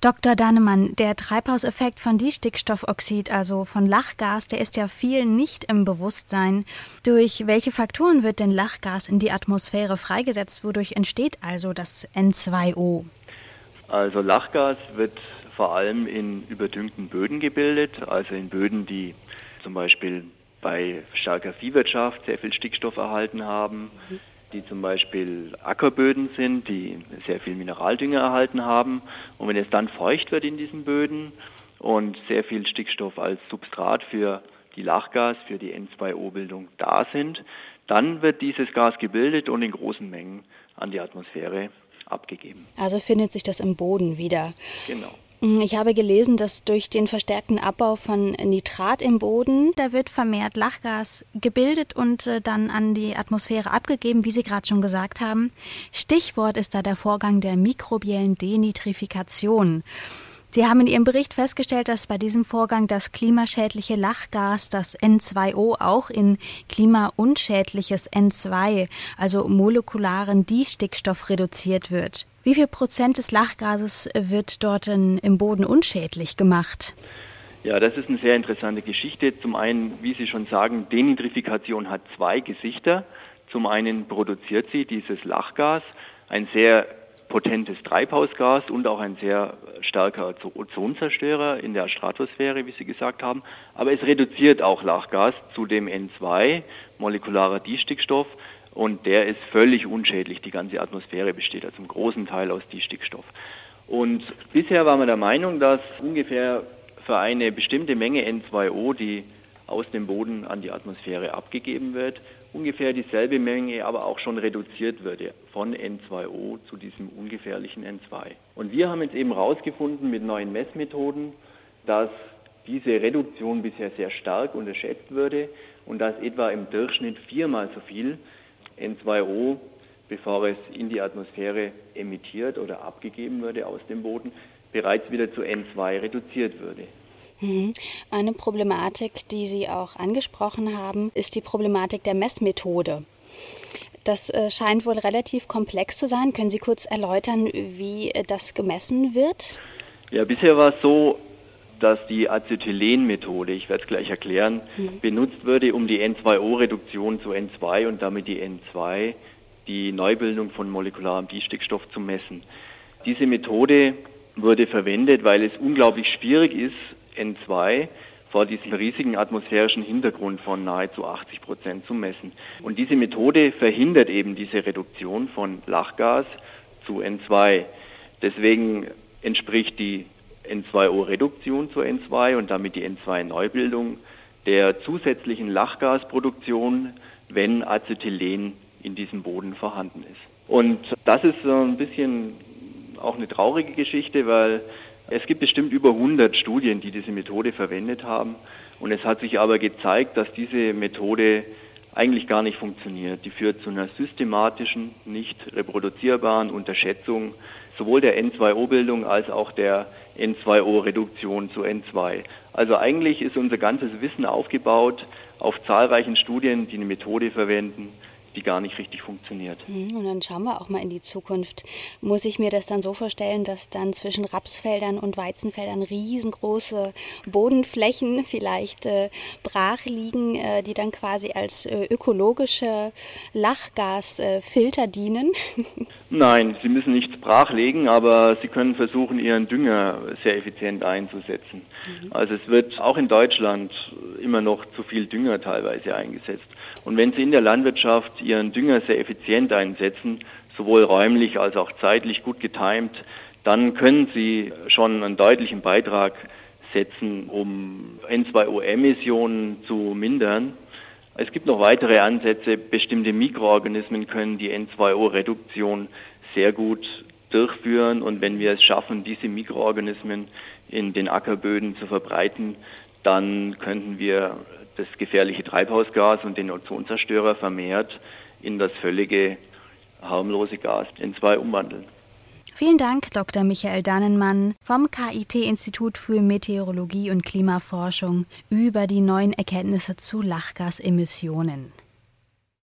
Dr. Dannemann, der Treibhauseffekt von Distickstoffoxid, also von Lachgas, der ist ja vielen nicht im Bewusstsein. Durch welche Faktoren wird denn Lachgas in die Atmosphäre freigesetzt? Wodurch entsteht also das N2O? Also Lachgas wird vor allem in überdüngten Böden gebildet, also in Böden, die zum Beispiel bei starker Viehwirtschaft sehr viel Stickstoff erhalten haben, die zum Beispiel Ackerböden sind, die sehr viel Mineraldünger erhalten haben. Und wenn es dann feucht wird in diesen Böden und sehr viel Stickstoff als Substrat für die Lachgas, für die N2O-Bildung da sind, dann wird dieses Gas gebildet und in großen Mengen an die Atmosphäre abgegeben. Also findet sich das im Boden wieder. Genau. Ich habe gelesen, dass durch den verstärkten Abbau von Nitrat im Boden, da wird vermehrt Lachgas gebildet und äh, dann an die Atmosphäre abgegeben, wie Sie gerade schon gesagt haben. Stichwort ist da der Vorgang der mikrobiellen Denitrifikation. Sie haben in Ihrem Bericht festgestellt, dass bei diesem Vorgang das klimaschädliche Lachgas, das N2O, auch in klimaunschädliches N2, also molekularen Distickstoff reduziert wird. Wie viel Prozent des Lachgases wird dort in, im Boden unschädlich gemacht? Ja, das ist eine sehr interessante Geschichte. Zum einen, wie Sie schon sagen, Denitrifikation hat zwei Gesichter. Zum einen produziert sie dieses Lachgas, ein sehr potentes Treibhausgas und auch ein sehr starker Ozonzerstörer in der Stratosphäre, wie Sie gesagt haben. Aber es reduziert auch Lachgas zu dem N2, molekularer Distickstoff, und der ist völlig unschädlich. Die ganze Atmosphäre besteht also zum großen Teil aus Distickstoff. Und bisher war man der Meinung, dass ungefähr für eine bestimmte Menge N2O, die aus dem Boden an die Atmosphäre abgegeben wird, ungefähr dieselbe Menge aber auch schon reduziert würde von N2O zu diesem ungefährlichen N2. Und wir haben jetzt eben herausgefunden mit neuen Messmethoden, dass diese Reduktion bisher sehr stark unterschätzt würde und dass etwa im Durchschnitt viermal so viel N2O, bevor es in die Atmosphäre emittiert oder abgegeben würde aus dem Boden, bereits wieder zu N2 reduziert würde. Mhm. Eine Problematik, die Sie auch angesprochen haben, ist die Problematik der Messmethode. Das äh, scheint wohl relativ komplex zu sein. Können Sie kurz erläutern, wie äh, das gemessen wird? Ja, bisher war es so, dass die Acetylen-Methode, ich werde es gleich erklären, mhm. benutzt würde, um die N2O-Reduktion zu N2 und damit die N2, die Neubildung von molekularem Distickstoff zu messen. Diese Methode wurde verwendet, weil es unglaublich schwierig ist, N2 vor diesem riesigen atmosphärischen Hintergrund von nahezu 80 Prozent zu messen. Und diese Methode verhindert eben diese Reduktion von Lachgas zu N2. Deswegen entspricht die N2O-Reduktion zur N2 und damit die N2-Neubildung der zusätzlichen Lachgasproduktion, wenn Acetylen in diesem Boden vorhanden ist. Und das ist so ein bisschen auch eine traurige Geschichte, weil es gibt bestimmt über 100 Studien, die diese Methode verwendet haben. Und es hat sich aber gezeigt, dass diese Methode eigentlich gar nicht funktioniert. Die führt zu einer systematischen, nicht reproduzierbaren Unterschätzung sowohl der N2O-Bildung als auch der N2O-Reduktion zu N2. Also eigentlich ist unser ganzes Wissen aufgebaut auf zahlreichen Studien, die eine Methode verwenden, die gar nicht richtig funktioniert. Hm, und dann schauen wir auch mal in die Zukunft. Muss ich mir das dann so vorstellen, dass dann zwischen Rapsfeldern und Weizenfeldern riesengroße Bodenflächen vielleicht äh, brach liegen, äh, die dann quasi als äh, ökologische Lachgasfilter dienen? Nein, sie müssen nichts brachlegen, aber sie können versuchen, ihren Dünger sehr effizient einzusetzen. Mhm. Also es wird auch in Deutschland immer noch zu viel Dünger teilweise eingesetzt. Und wenn Sie in der Landwirtschaft Ihren Dünger sehr effizient einsetzen, sowohl räumlich als auch zeitlich gut getimt, dann können Sie schon einen deutlichen Beitrag setzen, um N2O-Emissionen zu mindern. Es gibt noch weitere Ansätze. Bestimmte Mikroorganismen können die N2O-Reduktion sehr gut durchführen. Und wenn wir es schaffen, diese Mikroorganismen in den Ackerböden zu verbreiten, dann könnten wir das gefährliche Treibhausgas und den Ozonzerstörer vermehrt in das völlige harmlose Gas N2 umwandeln. Vielen Dank, Dr. Michael Dannenmann vom KIT-Institut für Meteorologie und Klimaforschung über die neuen Erkenntnisse zu Lachgasemissionen.